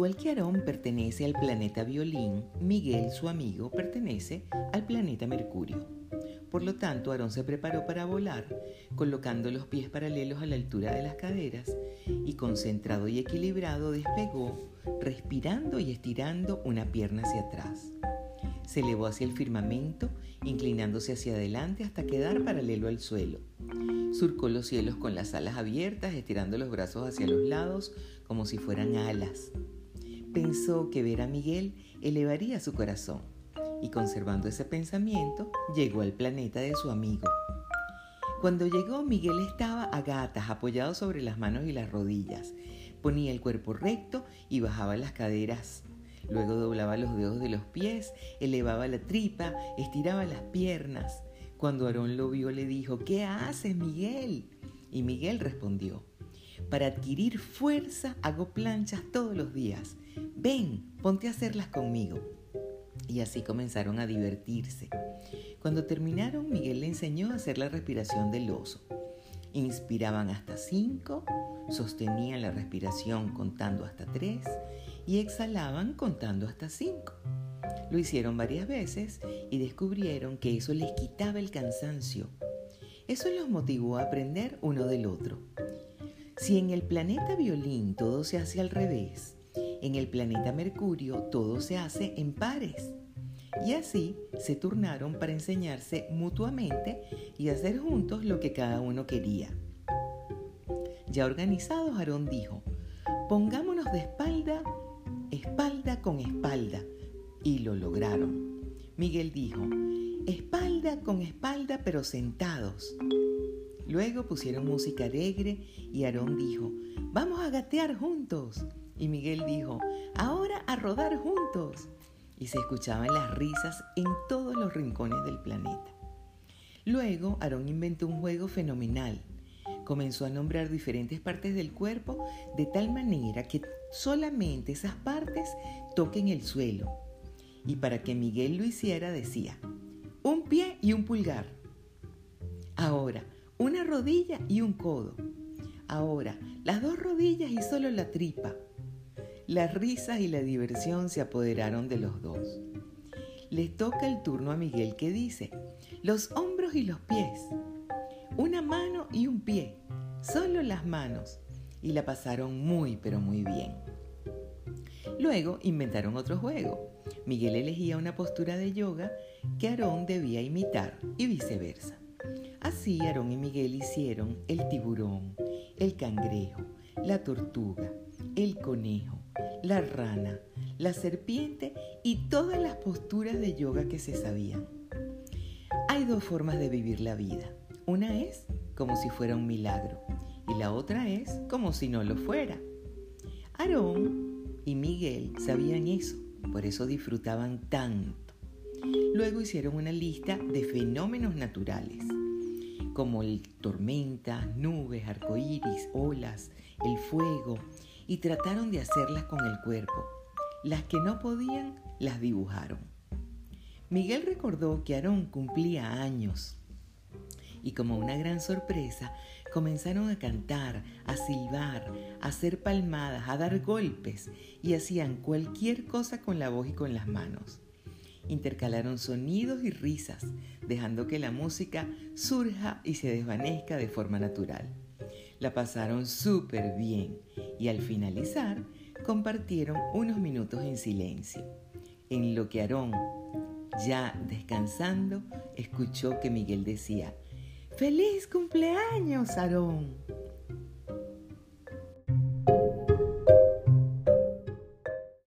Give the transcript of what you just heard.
igual que Aarón pertenece al planeta Violín, Miguel, su amigo, pertenece al planeta Mercurio. Por lo tanto, Aarón se preparó para volar, colocando los pies paralelos a la altura de las caderas y concentrado y equilibrado despegó, respirando y estirando una pierna hacia atrás. Se elevó hacia el firmamento, inclinándose hacia adelante hasta quedar paralelo al suelo. Surcó los cielos con las alas abiertas, estirando los brazos hacia los lados como si fueran alas. Pensó que ver a Miguel elevaría su corazón y conservando ese pensamiento llegó al planeta de su amigo. Cuando llegó, Miguel estaba a gatas, apoyado sobre las manos y las rodillas. Ponía el cuerpo recto y bajaba las caderas. Luego doblaba los dedos de los pies, elevaba la tripa, estiraba las piernas. Cuando Aarón lo vio, le dijo, ¿qué haces, Miguel? Y Miguel respondió, para adquirir fuerza hago planchas todos los días. Ven, ponte a hacerlas conmigo y así comenzaron a divertirse. Cuando terminaron, Miguel le enseñó a hacer la respiración del oso. Inspiraban hasta cinco, sostenían la respiración contando hasta tres y exhalaban contando hasta cinco. Lo hicieron varias veces y descubrieron que eso les quitaba el cansancio. Eso los motivó a aprender uno del otro. Si en el planeta violín todo se hace al revés, en el planeta Mercurio todo se hace en pares. Y así se turnaron para enseñarse mutuamente y hacer juntos lo que cada uno quería. Ya organizados, Aarón dijo, pongámonos de espalda, espalda con espalda. Y lo lograron. Miguel dijo, espalda con espalda pero sentados. Luego pusieron música alegre y Aarón dijo, vamos a gatear juntos. Y Miguel dijo, ahora a rodar juntos. Y se escuchaban las risas en todos los rincones del planeta. Luego, Aarón inventó un juego fenomenal. Comenzó a nombrar diferentes partes del cuerpo de tal manera que solamente esas partes toquen el suelo. Y para que Miguel lo hiciera decía, un pie y un pulgar. Ahora, una rodilla y un codo. Ahora, las dos rodillas y solo la tripa. Las risas y la diversión se apoderaron de los dos. Le toca el turno a Miguel que dice, los hombros y los pies, una mano y un pie, solo las manos, y la pasaron muy pero muy bien. Luego inventaron otro juego. Miguel elegía una postura de yoga que Aarón debía imitar y viceversa. Así Aarón y Miguel hicieron el tiburón, el cangrejo, la tortuga, el conejo, la rana, la serpiente y todas las posturas de yoga que se sabían. Hay dos formas de vivir la vida. Una es como si fuera un milagro y la otra es como si no lo fuera. Aarón y Miguel sabían eso, por eso disfrutaban tanto. Luego hicieron una lista de fenómenos naturales, como el tormenta, nubes, arcoíris, olas, el fuego, y trataron de hacerlas con el cuerpo. Las que no podían, las dibujaron. Miguel recordó que Aarón cumplía años y como una gran sorpresa comenzaron a cantar, a silbar, a hacer palmadas, a dar golpes y hacían cualquier cosa con la voz y con las manos. Intercalaron sonidos y risas, dejando que la música surja y se desvanezca de forma natural. La pasaron súper bien y al finalizar compartieron unos minutos en silencio, en lo que Aarón, ya descansando, escuchó que Miguel decía, ¡Feliz cumpleaños, Aarón!